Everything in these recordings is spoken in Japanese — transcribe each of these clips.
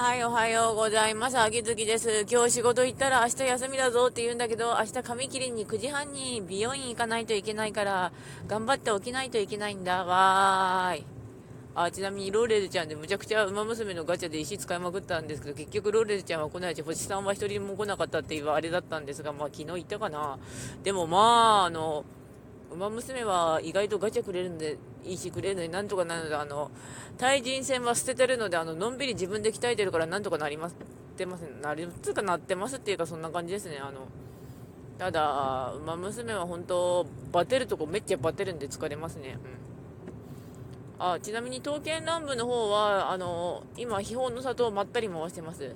はい、おはようございます。秋月です。今日仕事行ったら明日休みだぞって言うんだけど、明日髪切りに9時半に美容院行かないといけないから、頑張って起きないといけないんだ。わーい。あ、ちなみにローレルちゃんでむちゃくちゃ馬娘のガチャで石使いまくったんですけど、結局ローレルちゃんは来ないし、星さんは一人も来なかったっていうあれだったんですが、まあ昨日行ったかな。でもまあ、あの、馬娘は意外とガチャくれるんで、いいしくれるのになんとかなるので、あの、対人戦は捨ててるので、あの、のんびり自分で鍛えてるからなんとかなります、ってます、なり、つかなってますっていうかそんな感じですね、あの、ただ、馬娘は本当、バテるとこめっちゃバテるんで疲れますね。うん。あ、ちなみに刀剣乱舞の方は、あの、今、秘宝の里をまったり回してます。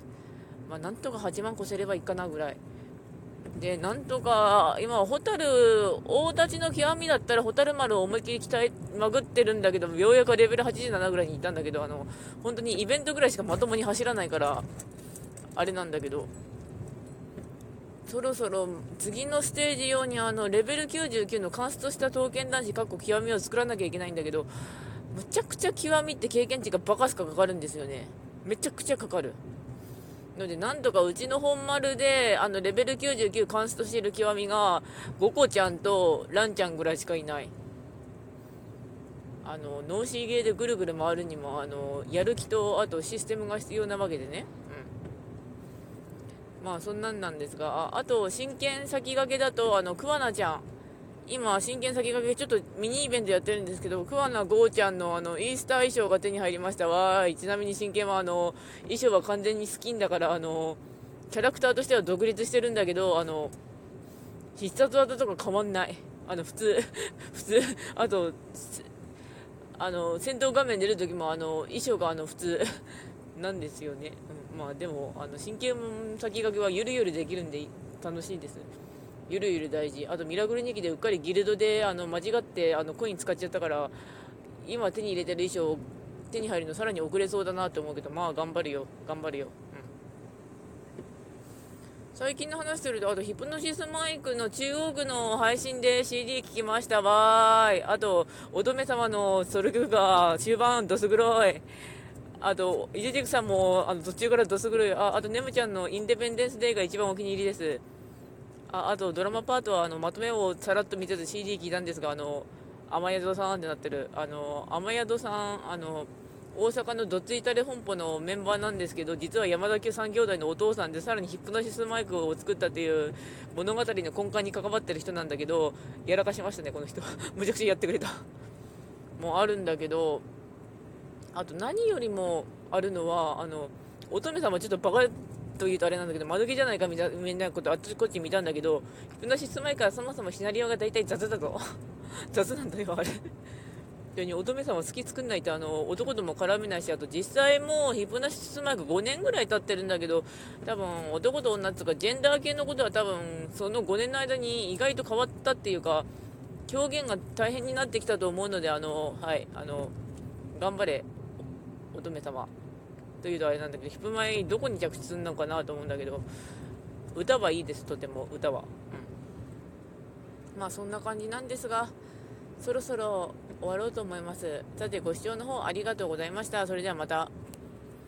まあ、なんとか8万越せればいいかなぐらい。で、なんとか、今、ホタル、大立ちの極みだったら、ホタル丸を思いっきり鍛えまぐってるんだけど、ようやくレベル87ぐらいに行ったんだけど、あの、本当にイベントぐらいしかまともに走らないから、あれなんだけど、そろそろ次のステージ用にあのレベル99のカンストした刀剣男子かっこ極みを作らなきゃいけないんだけどむちゃくちゃ極みって経験値がバカすかかかるんですよね。めちゃくちゃかかる。ので、なんとかうちの本丸で、あの、レベル99カンストしてる極みが、ゴコちゃんとランちゃんぐらいしかいない。あの、脳死ゲーでぐるぐる回るにも、あの、やる気と、あとシステムが必要なわけでね。うん。まあ、そんなんなんですが、ああと、真剣先駆けだと、あの、桑名ちゃん。今、真剣先駆けちょっとミニイベントやってるんですけど、桑名ゴーちゃんのあのイースター衣装が手に入りました。わーい。ちなみに真剣はあの衣装は完全にスキンだからあのキャラクターとしては独立してるんだけどあの必殺技とか変わんない。あの普通 普通あとあの戦闘画面出るときもあの衣装があの普通なんですよね、うん、まあでもあの真剣先駆けはゆるゆるできるんで楽しいです。ゆるゆる大事。あとミラクル2期でうっかりギルドであの間違ってあのコイン使っちゃったから今手に入れてる衣装手に入るのさらに遅れそうだなって思うけどまあ頑張るよ。頑張るよ、うん、最近の話するとあとヒプノシスマイクの中央区の配信で CD 聴きました。わーい。あと乙女様のソルグが終盤どす黒い。あと、イジジクさんもあの途中からどす黒い。ああとネムちゃんのインデペンデンスデーが一番お気に入りです。ああとドラマパートはあのまとめをさらっと見てて CD 聞いたんですがあの雨宿さんってなってる。あの雨宿さんあの大阪のどついたれ本舗のメンバーなんですけど実は山田家三兄弟のお父さんでさらにヒップノシスマイクを作ったっていう物語の根幹に関わってる人なんだけどやらかしましたねこの人。むちゃくちゃやってくれた。もあるんだけどあと何よりもあるのはあの乙女さんもちょっとバカというとあれなんだけど、窓毛じゃないかみたいなことあっちこっち見たんだけど、ヒプノシス前からそもそもシナリオが大体雑だぞ。雑なんだよ、あれ。乙女さんは好き作んないとあの男とも絡めないしあと実際もうヒプノシスマイク5年ぐらい経ってるんだけど多分男と女っていうかジェンダー系のことは多分その5年の間に意外と変わったっていうか表現が大変になってきたと思うのであのはいあの頑張れ乙女様というとあれなんだけどヒップマイどこに着地するのかなと思うんだけど歌はいいですとても歌は。うん。まあそんな感じなんですがそろそろ終わろうと思います。さてご視聴の方ありがとうございました。それではまた。